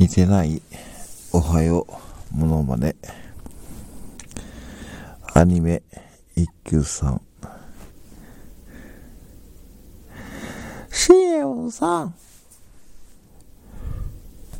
似てないおはようものまね。アニメ一休さん。CM さん。